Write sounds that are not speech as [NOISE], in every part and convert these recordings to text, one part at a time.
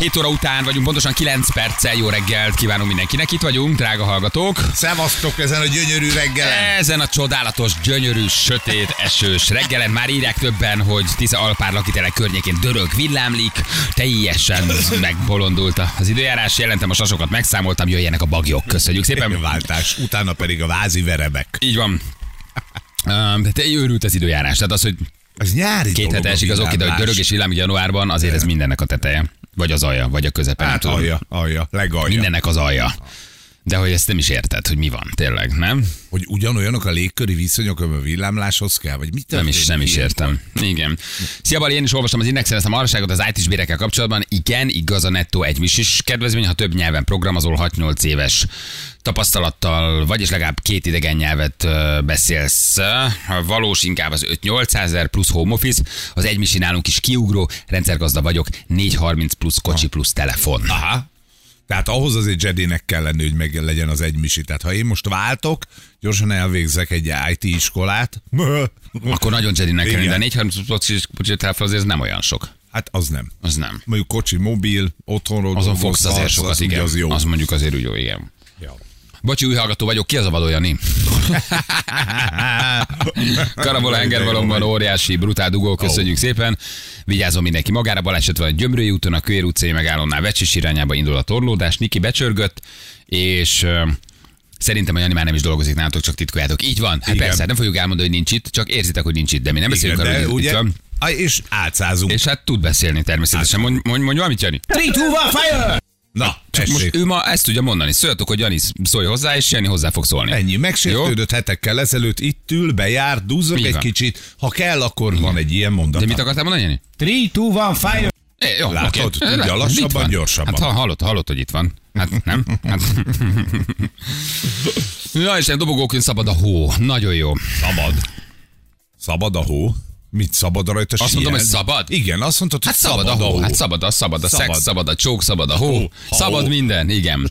7 óra után vagyunk, pontosan 9 perccel. Jó reggelt kívánunk mindenkinek. Itt vagyunk, drága hallgatók. Szevasztok ezen a gyönyörű reggelen. Ezen a csodálatos, gyönyörű, sötét, esős reggelen már írják többen, hogy Tisza Alpár lakitele környékén dörög, villámlik, teljesen megbolondult az időjárás. Jelentem a sasokat, megszámoltam, jöjjenek a bagyok. Köszönjük szépen. Váltás, utána pedig a vázi verebek. Így van. De te őrült az időjárás. Tehát az, hogy Ez nyári két hete esik az oké, de hogy dörög és villámlik januárban, azért ez mindennek a teteje. Vagy az alja, vagy a közepe. nem Hát alja, alja, legalja. Mindennek az alja. De hogy ezt nem is érted, hogy mi van, tényleg, nem? Hogy ugyanolyanok a légköri viszonyok, ami a villámláshoz kell, vagy mit Nem is, nem is értem. Igen. Szia Bali, én is olvastam az Indexen ezt a marságot az IT-s bérekkel kapcsolatban. Igen, igaz a nettó egy is kedvezmény, ha több nyelven programozol 6-8 éves tapasztalattal, vagyis legalább két idegen nyelvet beszélsz. A valós inkább az 5-800 ezer plusz home office, az egy nálunk is kiugró, rendszergazda vagyok, 430 plusz kocsi plusz telefon. Aha. Tehát ahhoz azért Jedinek kell lenni, hogy meg legyen az egy misi. Tehát ha én most váltok, gyorsan elvégzek egy IT iskolát, [LAUGHS] Akkor nagyon Jedinek kell, Igen. de 430 kocsi, telefon azért ez nem olyan sok. hát az nem. Az nem. Mondjuk kocsi, mobil, otthonról Azon fogsz azért az- sokat, az igen. Az jó. Az mondjuk azért úgy jó, igen. Bocsi, új hallgató vagyok, ki az a vadó Jani? [LAUGHS] Karabola hengerbalomban óriási, brutál dugó, köszönjük szépen. Vigyázom mindenki magára, baleset van a Gyömrői úton, a Köér utcai megállónál Vecsis irányába indul a torlódás, Niki becsörgött, és Szerintem a Jani már nem is dolgozik nálatok, csak titkoljátok. Így van. Hát Igen. persze, nem fogjuk elmondani, hogy nincs itt, csak érzitek, hogy nincs itt, de mi nem beszélünk arról, hogy itt van. És átszázunk. És hát tud beszélni természetesen. Mondj, mondj, mondj valamit, Jani. 3, 2, 1, fire! Na, Csak most tessék. ő ma ezt tudja mondani. Szóljatok, hogy Jani szólj hozzá, és Jani hozzá fog szólni. Ennyi, megsértődött hetekkel ezelőtt, itt ül, bejár, duzzog egy van. kicsit. Ha kell, akkor van egy ilyen mondat. De mit akartál mondani, Jani? 3, 2, 1, fire! É, jó, Látod? oké. Tudja, lassabban, gyorsabban. Hát ha hallott, hallott, hogy itt van. Hát nem? Hát. [LAUGHS] Ja, és dobogókön szabad a hó. Nagyon jó. Szabad. Szabad a hó? Mit szabad rajta Azt mondom, hogy szabad? Igen, azt mondtad, hogy Hát szabad a hó, hát szabad a, szabad a Szabad. szex, szabad a csók, szabad a hó, hó. szabad Hó. minden, igen.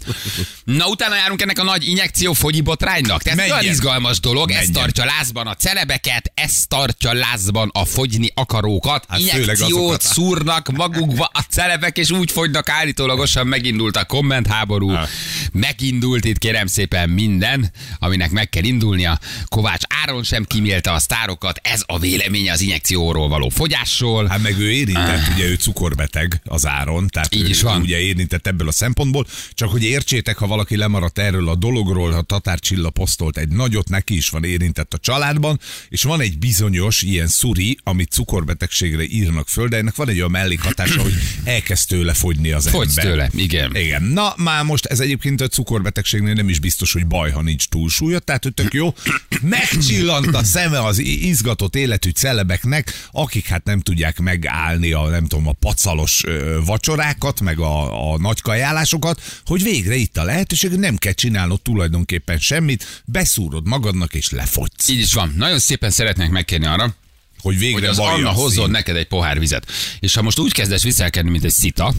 Na utána járunk ennek a nagy injekció fogyi botránynak. Tehát ez Menjen. olyan izgalmas dolog, ez Menjen. tartja lázban a celebeket, ez tartja lázban a fogyni akarókat. Hát Injekciót szúrnak magukba a celebek, és úgy fogynak állítólagosan megindult a kommentháború. Ah. Megindult itt kérem szépen minden, aminek meg kell indulnia. Kovács Áron sem kimélte a sztárokat, ez a véleménye az injekcióról való fogyásról. Hát meg ő érintett, ugye ő cukorbeteg az áron, tehát Így ő, is van. ugye érintett ebből a szempontból, csak hogy értsétek, ha valaki lemaradt erről a dologról, ha Tatár Csilla posztolt egy nagyot, neki is van érintett a családban, és van egy bizonyos ilyen szuri, amit cukorbetegségre írnak föl, de ennek van egy olyan mellékhatása, hogy elkezd tőle fogyni az Fogysz ember. tőle, igen. Igen. Na, már most ez egyébként a cukorbetegségnél nem is biztos, hogy baj, ha nincs túlsúlya, tehát hogy tök jó. Megcsillant a szeme az izgatott életű celebeknek, akik hát nem tudják megállni a, nem tudom, a pacalos vacsorákat, meg a, a nagy kajálásokat, hogy végre itt a lehetőség, nem kell csinálnod tulajdonképpen semmit, beszúrod magadnak és lefogysz. Így is van. Nagyon szépen szeretnék megkérni arra, Hogy hogy végre az vallja Anna hozzon neked egy pohár vizet. És ha most úgy kezdesz viselkedni, mint egy szita,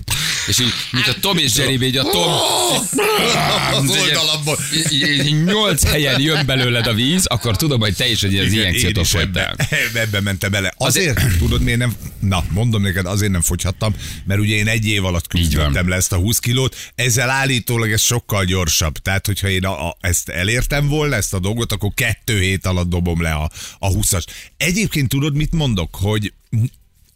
és így, mint a Tom és Jerry, így a Tom... Az Nyolc helyen jön belőled a víz, akkor tudom, hogy te is egy ilyen Igen, injekciót én is fogytál. ebbe, ebbe mentem bele. Azért, tudod miért nem, na mondom neked, azért nem fogyhattam, mert ugye én egy év alatt küzdöttem le ezt a 20 kilót, ezzel állítólag ez sokkal gyorsabb. Tehát, hogyha én a, a, ezt elértem volna, ezt a dolgot, akkor kettő hét alatt dobom le a, a 20-as. Egyébként tudod, mit mondok, hogy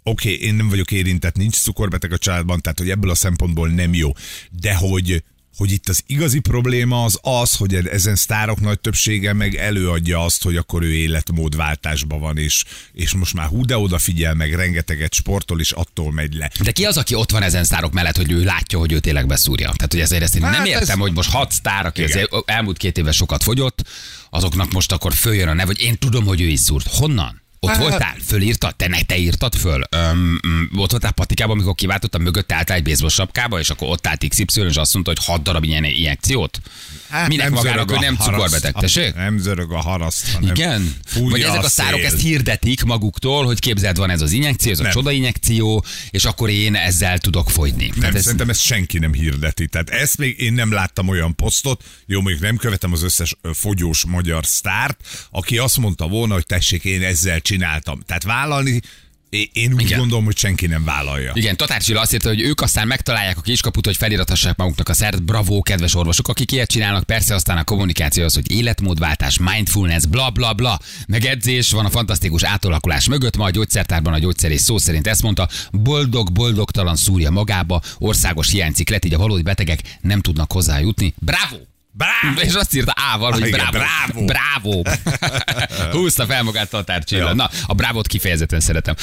Oké, okay, én nem vagyok érintett, nincs cukorbeteg a családban, tehát hogy ebből a szempontból nem jó. De hogy hogy itt az igazi probléma az az, hogy ezen sztárok nagy többsége meg előadja azt, hogy akkor ő életmódváltásban van, és, és most már hú de odafigyel, meg rengeteget sportol, és attól megy le. De ki az, aki ott van ezen sztárok mellett, hogy ő látja, hogy ő tényleg beszúrja? Tehát, hogy ezért ezt én Hát nem ez- értem, hogy most hat sztár, aki az elmúlt két éve sokat fogyott, azoknak most akkor följön a nev, hogy én tudom, hogy ő is szúrt. Honnan? Ott Hát- voltál? Fölírtad? Te, ne, te írtad föl? Öm, öm, ott voltál patikában, amikor kiváltottam, mögött álltál egy baseball sapkába, és akkor ott állt XY, és azt mondta, hogy 6 darab ilyen injekciót? Hát Minek magának, zörög hogy a nem cukorbeteg, tessék? Nem zörög a haraszt, hanem Igen? Vagy ezek a szárok szél. ezt hirdetik maguktól, hogy képzeld, van ez az injekció, ez a Nem. csoda injekció, és akkor én ezzel tudok fogyni. Nem, Tehát ez, szerintem ezt senki nem hirdeti. Tehát ezt még én nem láttam olyan posztot, jó, mondjuk nem követem az összes fogyós magyar sztárt, aki azt mondta volna, hogy tessék, én ezzel csináltam. Tehát vállalni, én- úgy Igen. gondolom, hogy senki nem vállalja. Igen, Tatár Csilla azt írta, hogy ők aztán megtalálják a kiskaput, hogy felirathassák maguknak a szert. Bravo, kedves orvosok, akik ilyet csinálnak. Persze aztán a kommunikáció az, hogy életmódváltás, mindfulness, bla bla bla, meg edzés, van a fantasztikus átalakulás mögött, ma a gyógyszertárban a gyógyszerész szó szerint ezt mondta, boldog, boldogtalan szúrja magába, országos hiányciklet, így a valódi betegek nem tudnak hozzájutni. Bravo! Bravo! És azt írta Ával, hogy igen, bravo. bravo. Bravo. [LAUGHS] Húzta fel magát Tatár Csilla. Ja. Na, a brávot kifejezetten szeretem.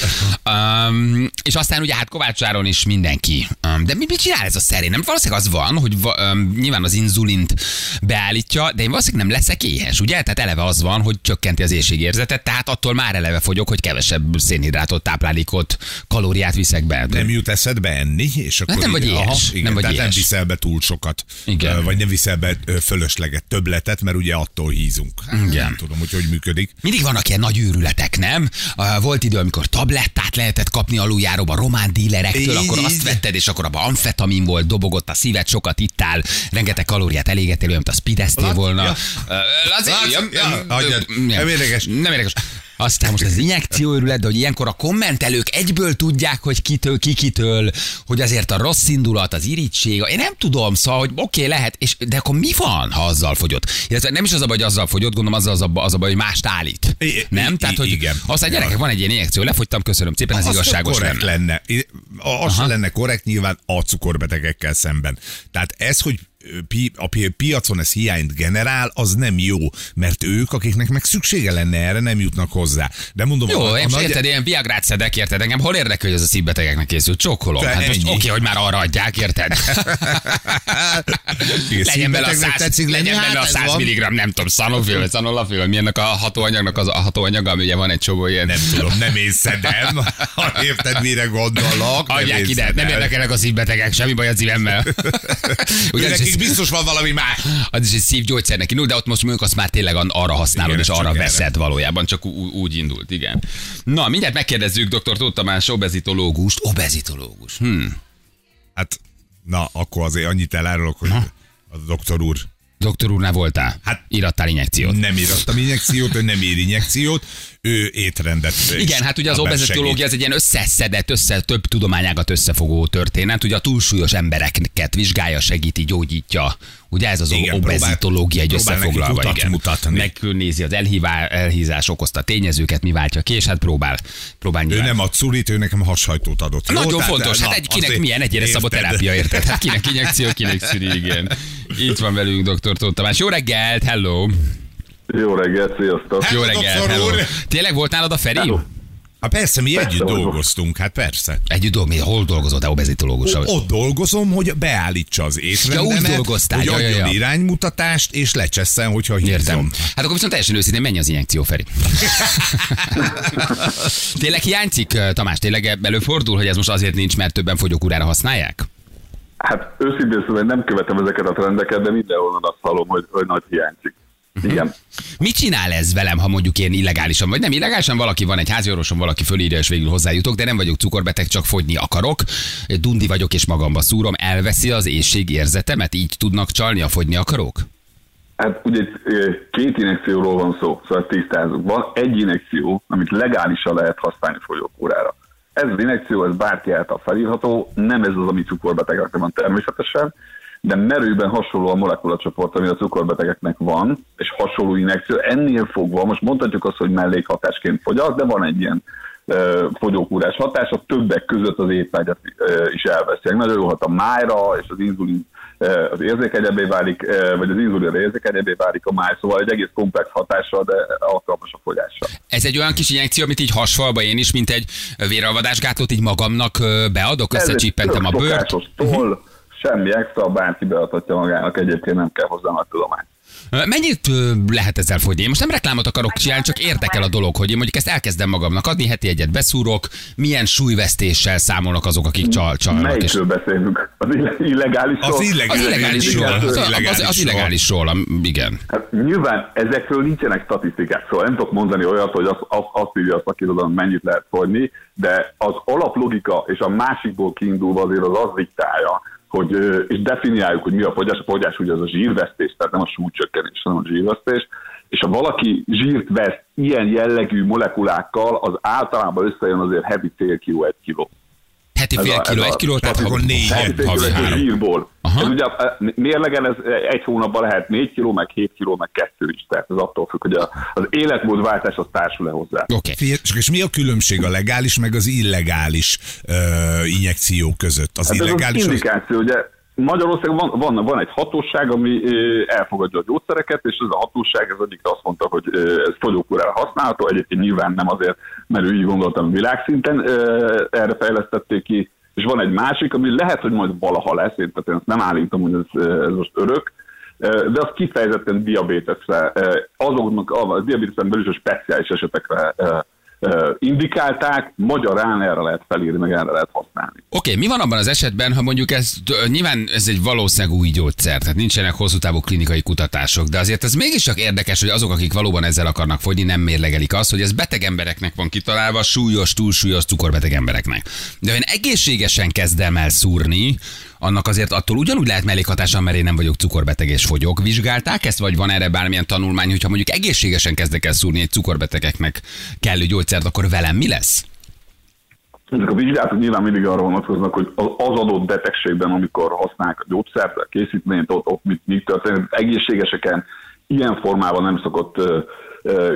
Um, és aztán ugye hát Kovács Áron is mindenki. Um, de mi, mit csinál ez a szerén? Nem valószínűleg az van, hogy um, nyilván az inzulint beállítja, de én valószínűleg nem leszek éhes, ugye? Tehát eleve az van, hogy csökkenti az éjségérzetet, tehát attól már eleve fogyok, hogy kevesebb szénhidrátot, táplálékot, kalóriát viszek be. Nem jut eszedbe enni, és akkor... nem vagy éhes, igen, nem vagy tehát nem éhes. viszel be túl sokat. Igen. Vagy nem viszel be fölösleget, többletet, mert ugye attól hízunk. Hát, Igen. Nem tudom, hogy hogy működik. Mindig vannak ilyen nagy őrületek, nem? Volt idő, amikor tablettát lehetett kapni aluljáróba román dílerektől, akkor azt vetted, és akkor abban amfetamin volt, dobogott a szíved, sokat ittál, rengeteg kalóriát elégettél, olyan, mint a speedeztél Laci, volna. ja. Laci, Laci, ja, ö, Nem érdekes. Nem érdekes. Aztán most ez injekció őrület, de hogy ilyenkor a kommentelők egyből tudják, hogy kitől, ki kitől, hogy azért a rossz indulat, az irítség, én nem tudom, szóval, hogy oké, okay, lehet, és, de akkor mi van, ha azzal fogyott? Illetve nem is az a baj, hogy azzal fogyott, gondolom azzal az a, az a baj, hogy mást állít. I- nem? Tehát, hogy igen. aztán gyerekek, van egy ilyen injekció, lefogytam, köszönöm szépen, ez Az igazságos korrekt lenne. Az lenne korrekt nyilván a cukorbetegekkel szemben. Tehát ez, hogy pi, a pi- piacon ez hiányt generál, az nem jó, mert ők, akiknek meg szüksége lenne erre, nem jutnak hozzá. De mondom, Jó, a, a én nagy- érted, ilyen viagrát szedek, érted? Engem hol érdekel, hogy ez a szívbetegeknek készült? Csokkolom. Hát most oké, hogy már arra adják, érted? [LAUGHS] Igen, legyen bele a szívbetegnek 100, tetszik legyen hát bele a ez 100 van. mg, nem tudom, szanofil, vagy szanolafil, vagy milyennek a hatóanyagnak az a hatóanyaga, ami ugye van egy csomó ilyen. Nem tudom, nem én szedem. Érted, mire gondolok. Adják ide, nem érdekelnek a szívbetegek, semmi baj a szívemmel. [LAUGHS] Ő is- biztos van valami más. az is egy szívgyógyszer neki, no, de ott most mondjuk azt már tényleg arra használod, Igen, és arra erre. veszed valójában, csak ú- úgy indult, igen. Na, mindjárt megkérdezzük dr. Tóth Tamás obezitológust. Obezitológus. Hm. Hát, na, akkor azért annyit elárulok, hogy a doktor úr Doktor úrnál voltál? Hát irattál injekciót. nem írattam injekciót, ő nem ír injekciót, ő étrendet. Igen, hát ugye az segít. az egy ilyen összeszedett, össze, több tudományágat összefogó történet. Ugye a túlsúlyos embereket vizsgálja, segíti, gyógyítja. Ugye ez az Igen, obezitológia egy összefoglalva. utat Igen. mutatni. Megnézi az elhívá, elhízás okozta tényezőket, mi váltja ki, és hát próbál, próbál Ő nyilván. nem ad szulit, ő nekem hashajtót adott. Jó? Nagyon Tehát, fontos, hát egy, kinek milyen egyére érted? terápia, érted? Hát kinek [LAUGHS] injekció, kinek szüli, igen. Itt van velünk dr. Tóth Tamás. Jó reggelt, hello! Jó reggelt, sziasztok! Hello, Jó reggelt, hello! úr! Tényleg volt nálad a Feri? Hello. Hát persze, mi Persze, együtt dolgoztunk, hát persze. Együtt dolg, mi- hol dolgozol, te obezitológus? Ott dolgozom, hogy beállítsa az étrendemet, Ja, úgy dolgoztál, hogy ja, ja, adjon ja. iránymutatást, és lecsesszen, hogyha Értem. hízom. Hát akkor viszont teljesen őszintén mennyi az injekció, Feri? [LAUGHS] tényleg hiányzik, Tamás? Tényleg előfordul, hogy ez most azért nincs, mert többen fogyókúrára használják? Hát őszintén szóval nem követem ezeket a trendeket, de mindenhol azt hallom, hogy, hogy nagy hiányzik. Igen. Mit csinál ez velem, ha mondjuk én illegálisan, vagy nem illegálisan, valaki van egy háziorvosom, valaki fölírja, és végül hozzájutok, de nem vagyok cukorbeteg, csak fogyni akarok, dundi vagyok, és magamba szúrom, elveszi az éjség érzetemet, így tudnak csalni a fogyni akarok? Hát ugye két injekcióról van szó, szóval tisztázunk. Van egy injekció, amit legálisan lehet használni folyókúrára. Ez az injekció, ez bárki által felírható, nem ez az, ami cukorbetegeknek van természetesen, de merőben hasonló a molekulacsoport, ami a cukorbetegeknek van, és hasonló injekció. Ennél fogva, most mondhatjuk azt, hogy mellékhatásként fogyaszt, de van egy ilyen ö, fogyókúrás a többek között az étvágyat is elveszi. Nagyon jó hat a májra, és az inzulin az érzékenyebbé válik, vagy az inzulin érzékenyebbé válik a máj, szóval egy egész komplex hatással, de alkalmas a fogyásra. Ez egy olyan kis injekció, amit így hasfalba én is, mint egy véralvadásgátlót így magamnak beadok, összecsippentem a bőrt. toll, Semmi extra, bárki beadhatja magának, egyébként nem kell hozzá nagy tudomány. Mennyit lehet ezzel fogyni? Én most nem reklámot akarok csinálni, csak érdekel a dolog, hogy én mondjuk ezt elkezdem magamnak adni, heti egyet beszúrok, milyen súlyvesztéssel számolnak azok, akik csal, csalnak. És Melyikről beszélünk? Az ille- illegálisról? Az az illegális. illegálisról, az, az, az illegálisról. igen. Hát nyilván ezekről nincsenek statisztikák, szóval nem tudok mondani olyat, hogy az, az, azt írja a szakirodalom, mennyit lehet fogyni, de az alaplogika és a másikból kiindulva azért az az diktálja, hogy, és definiáljuk, hogy mi a fogyás. A fogyás ugye az a zsírvesztés, tehát nem a súlycsökkenés, hanem a zsírvesztés. És ha valaki zsírt vesz ilyen jellegű molekulákkal, az általában összejön azért heti célkiló egy kiló. Heti fél a- kiló, egy kiló, tehát ha- négy- havi három. zsírból. Aha. Ez ugye e, mérlegen ez egy hónapban lehet 4 kiló, meg 7 kiló, meg 2 is. Tehát ez attól függ, hogy a, az életmódváltás az társul-e hozzá. Csak és mi a különbség a legális meg az illegális ö, injekció között? Az Hát ez az illegális az, indikáció, ugye Magyarországon van, van, van egy hatóság, ami elfogadja a gyógyszereket, és ez a hatóság az egyik azt mondta, hogy ez fogyókúrára használható, egyébként nyilván nem azért, mert ő így gondoltam világszinten erre fejlesztették ki, és van egy másik, ami lehet, hogy majd valaha lesz, én, tehát én ezt nem állítom, hogy ez, ez most örök, de az kifejezetten diabétesre, azoknak a, a diabétesen belül is a speciális esetekre indikálták, magyarán erre lehet felírni, meg erre lehet használni. Oké, mi van abban az esetben, ha mondjuk ez, nyilván ez egy valószínűleg új gyógyszer, tehát nincsenek hosszú távú klinikai kutatások, de azért ez mégiscsak érdekes, hogy azok, akik valóban ezzel akarnak fogyni, nem mérlegelik azt, hogy ez beteg embereknek van kitalálva, súlyos, túlsúlyos, cukorbeteg embereknek. De ha én egészségesen kezdem el szúrni, annak azért attól ugyanúgy lehet mellékhatása, mert én nem vagyok cukorbeteg és fogyok. Vizsgálták ezt, vagy van erre bármilyen tanulmány, hogyha mondjuk egészségesen kezdek el szúrni egy cukorbetegeknek kellő gyógyszert, akkor velem mi lesz? Ezek a vizsgálatok nyilván mindig arra vonatkoznak, hogy az adott betegségben, amikor használják a gyógyszert, a készítményt, ott, ott mit, mit történik. Egészségeseken ilyen formában nem szokott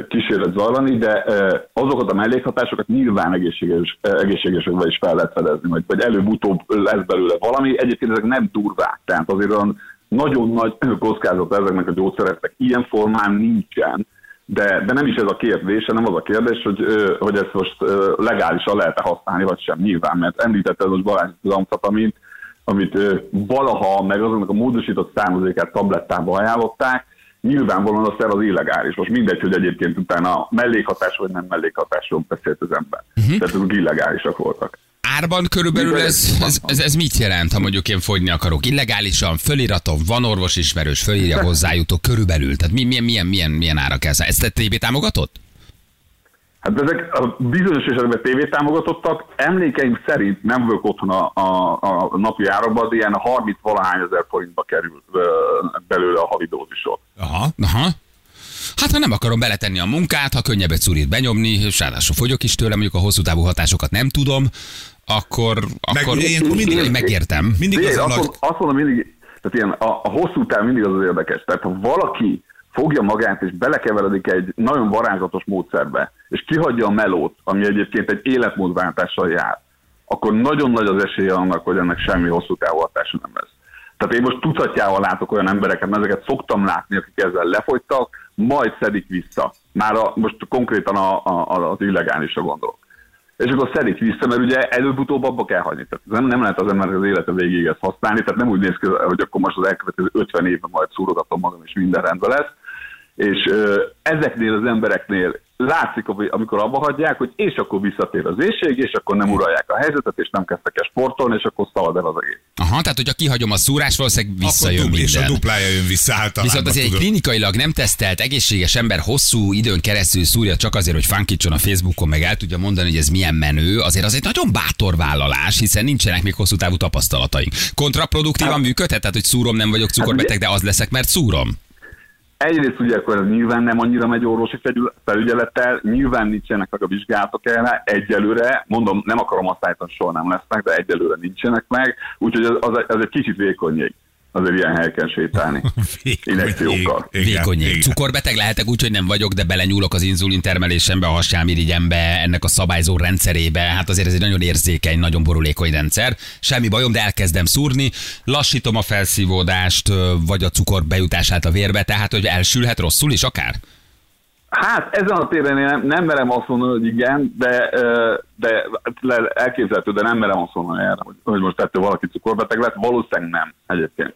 kísérlet zajlani, de azokat a mellékhatásokat nyilván egészséges, egészségesekben is fel lehet fedezni, vagy, vagy előbb-utóbb lesz belőle valami. Egyébként ezek nem durvák, tehát azért olyan nagyon nagy [CLEARS THROAT] kockázat ezeknek a gyógyszereknek ilyen formán nincsen, de, de nem is ez a kérdés, hanem az a kérdés, hogy, hogy ezt most legálisan lehet-e használni, vagy sem. Nyilván, mert említette most Balázs az amfetamint, amit valaha, meg azoknak a módosított származékát tablettába ajánlották, nyilvánvalóan a szer az illegális. Most mindegy, hogy egyébként utána mellékhatás vagy nem mellékhatásról beszélt az ember. Uh-huh. Tehát azok illegálisak voltak. Árban körülbelül ez, ez, ez, ez mit jelent, ha mondjuk én fogyni akarok? Illegálisan, föliratom, van orvos ismerős, fölírja hozzájutó körülbelül. Tehát mi- milyen, milyen, milyen, milyen ára kell szállni? Ezt TB támogatott? Hát ezek a bizonyos esetben tévétámogatottak. Emlékeim szerint nem vagyok otthon a, a, a napi árakban, de ilyen 30 valahány ezer forintba kerül belőle a havi dózisok. Aha. Aha. Hát ha nem akarom beletenni a munkát, ha könnyebb egy szurit benyomni, és ráadásul fogyok is tőle, mondjuk a hosszú távú hatásokat nem tudom, akkor, Meg akkor ilyenkor mindig- én megértem. Mindig az azt, nagy... mond, azt mondom mindig, tehát ilyen, a, a hosszú táv mindig az az érdekes. Tehát ha valaki fogja magát és belekeveredik egy nagyon varázslatos módszerbe, és kihagyja a melót, ami egyébként egy életmódváltással jár, akkor nagyon nagy az esélye annak, hogy ennek semmi hosszú távú hatása nem lesz. Tehát én most tucatjával látok olyan embereket, mert ezeket szoktam látni, akik ezzel lefogytak, majd szedik vissza. Már a, most konkrétan a, a, az illegálisra gondolok. És akkor szedik vissza, mert ugye előbb-utóbb abba kell hagyni. Tehát nem, nem lehet az ember az élete végéig ezt használni, tehát nem úgy néz ki, hogy akkor most az elkövetkező 50 évben majd szúrogatom magam, és minden rendben lesz. És ezeknél az embereknél látszik, hogy amikor abba hagyják, hogy és akkor visszatér az éjség, és akkor nem uralják a helyzetet, és nem kezdtek el sportolni, és akkor szalad el az egész. Aha, tehát hogyha kihagyom a szúrás, valószínűleg Akkor visszajön dupl- és a minden. duplája jön vissza általában. Viszont azért egy tudod. klinikailag nem tesztelt, egészséges ember hosszú időn keresztül szúrja csak azért, hogy fánkítson a Facebookon, meg el tudja mondani, hogy ez milyen menő, azért az egy nagyon bátor vállalás, hiszen nincsenek még hosszú távú tapasztalataink. Kontraproduktívan működhet, tehát hogy szúrom, nem vagyok cukorbeteg, de az leszek, mert szúrom. Egyrészt ugye akkor ez nyilván nem annyira megy orvosi felügyelettel, nyilván nincsenek meg a vizsgálatok erre, egyelőre, mondom, nem akarom azt állítani, soha nem lesznek, de egyelőre nincsenek meg, úgyhogy az, az, az egy kicsit vékony jég azért ilyen helyeken sétálni. [LAUGHS] Injekciókkal. Igen, Vékony igen. Cukorbeteg lehetek úgy, hogy nem vagyok, de belenyúlok az inzulin termelésembe, a hasnyálmirigyembe, ennek a szabályzó rendszerébe. Hát azért ez egy nagyon érzékeny, nagyon borulékony rendszer. Semmi bajom, de elkezdem szúrni, lassítom a felszívódást, vagy a cukor bejutását a vérbe, tehát hogy elsülhet rosszul is akár. Hát ezen a téren én nem, nem merem azt mondani, hogy igen, de, de elképzelhető, de nem merem azt mondani erre, hogy, hogy most ettől valaki cukorbeteg lett. Valószínűleg nem egyébként.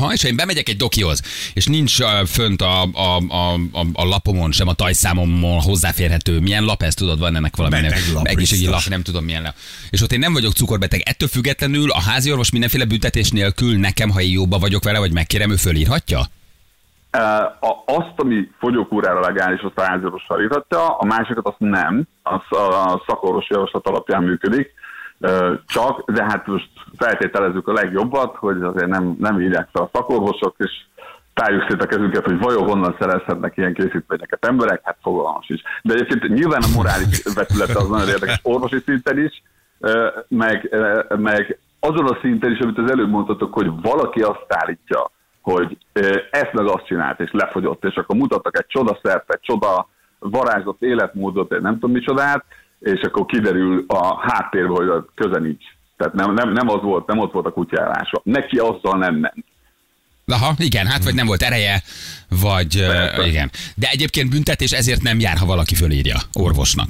Aha, és ha én bemegyek egy dokihoz, és nincs uh, fönt a, a, a, a, a lapomon, sem a tajszámomon hozzáférhető, milyen lap ez, tudod, van ennek valami Beteg nem, lap, egészségügyi lap, nem tudom milyen lap. És ott én nem vagyok cukorbeteg. Ettől függetlenül a házi orvos mindenféle büntetés nélkül nekem, ha én jóba vagyok vele, vagy megkérem, ő fölírhatja? A- Azt, ami fogyókúrára legális, azt a háziorvossal írhatja, a másikat azt nem, az a szakorvosi javaslat alapján működik. Csak, de hát most feltételezzük a legjobbat, hogy azért nem, nem írják fel a szakorvosok, és tárjuk szét a kezünket, hogy vajon honnan szerezhetnek ilyen készítményeket emberek, hát fogalmas is. De egyébként nyilván a morális vetülete az nagyon érdekes orvosi szinten is, meg, meg azon a szinten is, amit az előbb mondtatok, hogy valaki azt állítja, hogy ezt meg azt csinált, és lefogyott, és akkor mutattak egy csodaszert, egy csoda varázslat életmódot, nem tudom micsodát, és akkor kiderül a háttérbe, hogy a köze nincs. Tehát nem, nem, nem az volt, nem ott volt a kutyálása. Neki azzal nem ment. Aha, igen, hát vagy nem volt ereje, vagy uh, igen. De egyébként büntetés ezért nem jár, ha valaki fölírja orvosnak.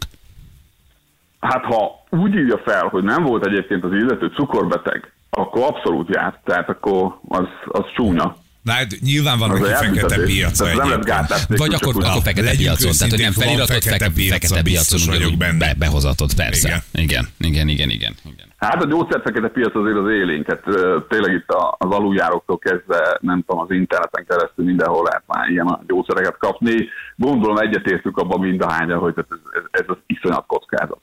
Hát ha úgy írja fel, hogy nem volt egyébként az illető cukorbeteg, akkor abszolút járt. Tehát akkor az, az csúnya. Na hát nyilván van neki a fekete piaca Tehát nem egyébként. Vagy akkor, úgy- akkor fekete piacon, tehát hogy nem feliratot, fekete fekete, piaca, fekete piacon ugyanúgy benne. be, behozatott, persze. Igen. Igen, igen, igen, igen, igen. Hát a gyógyszerfekete piac azért az élénk. Hát, ö, tényleg itt a- az aluljáróktól kezdve, nem tudom, az interneten keresztül mindenhol lehet már ilyen a gyógyszereket kapni. Gondolom egyetértünk abban mindahányan, hogy ez, ez, ez az iszonyat kockázat.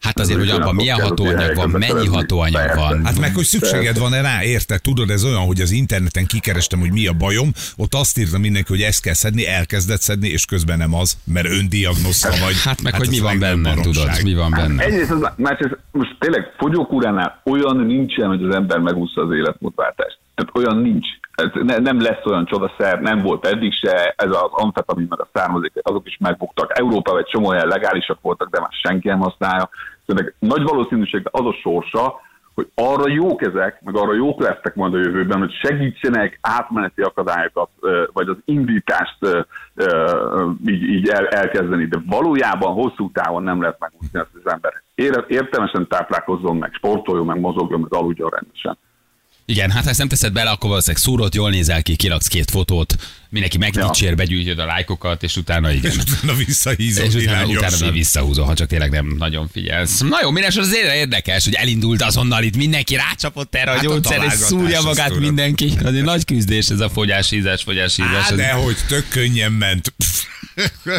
Hát azért, hogy abban milyen hatóanyag van, mennyi hatóanyag van. Hát meg, hogy szükséged van-e rá, érted? Tudod, ez olyan, hogy az interneten kikerestem, hogy mi a bajom, ott azt írta mindenki, hogy ezt kell szedni, elkezdett szedni, és közben nem az, mert öndiagnoszta vagy. Hát meg, hogy ez mi van benne, tudod, mi van benne. Egyrészt, az, másrészt most tényleg fogyókúránál olyan nincsen, hogy az ember megúszza az életmódváltást. Tehát olyan nincs. Ne, nem lesz olyan csodaszer, nem volt eddig se, ez az amfetamin meg a származék, azok is megbuktak. Európában egy csomó helyen legálisak voltak, de már senki nem használja. Ennek nagy valószínűség az a sorsa, hogy arra jók ezek, meg arra jók lesznek majd a jövőben, hogy segítsenek átmeneti akadályokat, vagy az indítást így, így el, elkezdeni, de valójában hosszú távon nem lehet megúszni ezt az ember. Értelmesen táplálkozzon meg, sportoljon meg, mozogjon meg, aludjon rendesen. Igen, hát ha ezt nem teszed bele, akkor valószínűleg szúrod, jól nézel ki, kiraksz két fotót, mindenki megdicsér, begyűjtöd a lájkokat, és utána igen. És utána visszahízom És utána, utána még visszahúzol, ha csak tényleg nem nagyon figyelsz. Na jó, minden az azért érdekes, hogy elindult azonnal itt mindenki rácsapott erre Hát a gyógyszer, és szúrja magát tudod. mindenki. Az egy nagy küzdés ez a fogyás, ízás, fogyás, ízás. Ez- de hogy tök könnyen ment.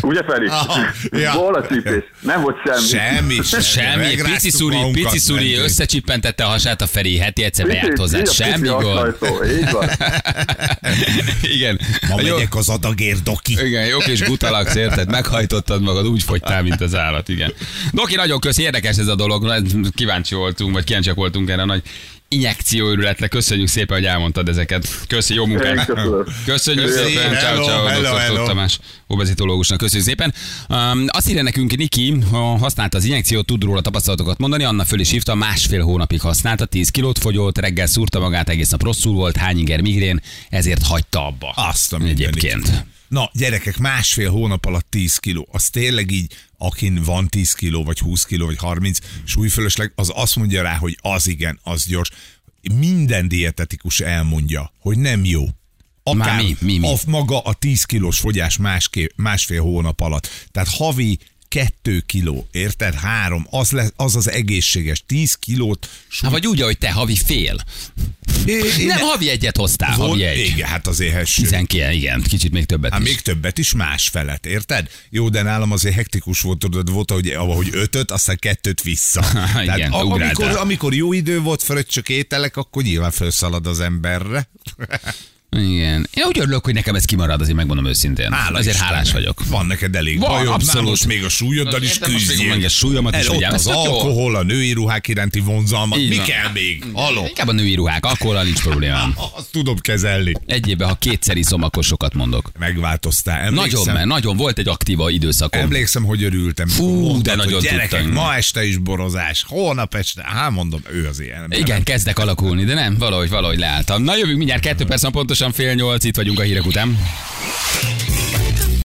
Ugye Feri? Aha, ja. Volt a csípés, nem volt semmi. Semmi, [LAUGHS] semmi. Semmi, pici magunkat, pici mentünk. összecsippentette a hasát a Feri, heti egyszer bejárt hozzá, semmi gond. így van. [LAUGHS] [LAUGHS] Igen. Ma Jó- megyek az adagér, doki. Igen, jó kis butalaksz, érted? Meghajtottad magad, úgy fogytál, mint az állat, igen. Doki, nagyon köszi, érdekes ez a dolog, kíváncsi voltunk, vagy kíváncsiak voltunk erre a nagy injekcióőrületre. Köszönjük szépen, hogy elmondtad ezeket. Köszi, jó munkát. köszönöm. Köszönjük szépen, ciao, hello, ciao, hello, dr. hello. Tamás, obezitológusnak. Köszönjük szépen. Um, azt írja nekünk Niki, ha használta az injekciót, tud róla tapasztalatokat mondani, Anna föl is hívta, másfél hónapig használta, 10 kilót fogyott, reggel szúrta magát, egész nap rosszul volt, hány inger migrén, ezért hagyta abba. Azt a mindenit. Egyébként. Na, gyerekek, másfél hónap alatt 10 kiló. Az tényleg így, akin van 10 kiló, vagy 20 kiló, vagy 30 súlyfölösleg, az azt mondja rá, hogy az igen, az gyors. Minden dietetikus elmondja, hogy nem jó. Már mi? Mi, mi? A, maga a 10 kilós fogyás máské, másfél hónap alatt. Tehát havi kettő kiló, érted? Három, az, le, az az egészséges. 10 kilót Hát vagy úgy, ahogy te, havi fél. Én- Nem, havi egyet hoztál, Volt- havi egy. Igen, hát azért hesső. 19, igen, kicsit még többet Hát is. még többet is, más felet, érted? Jó, de nálam azért hektikus volt, tudod, volt, hogy ahogy ötöt, aztán kettőt vissza. [LAUGHS] Igen, ugráltál. amikor, amikor jó idő volt, fröccsök ételek, akkor nyilván felszalad az emberre. [LAUGHS] Igen. Én úgy örülök, hogy nekem ez kimarad, azért megmondom őszintén. Hála Ezért Istennek. hálás vagyok. Van neked elég Van, bajod, már abszolút. most még a súlyoddal is Értem, most még küzdjél. meg a súlyomat is El, ott vigyám. az Ez tök jó. alkohol, a női ruhák iránti vonzalmat. Így Mi van. kell még? Haló? Inkább a női ruhák, akkor nincs problémám. [LAUGHS] Azt tudom kezelni. Egy évben, ha kétszer iszom, akkor sokat mondok. Megváltoztál. Emlékszem, Nagyon, mert nagyon volt egy aktíva időszakom. Emlékszem, hogy örültem. Fú, Mondtad, de hogy nagyon Gyerekek, tudtam. ma este is borozás, holnap este. Hát mondom, ő az ilyen. ember. Igen, kezdek alakulni, de nem, valahogy, valahogy leálltam. Na jövünk mindjárt kettő perc, Pontosan fél nyolc, itt vagyunk a hírek után.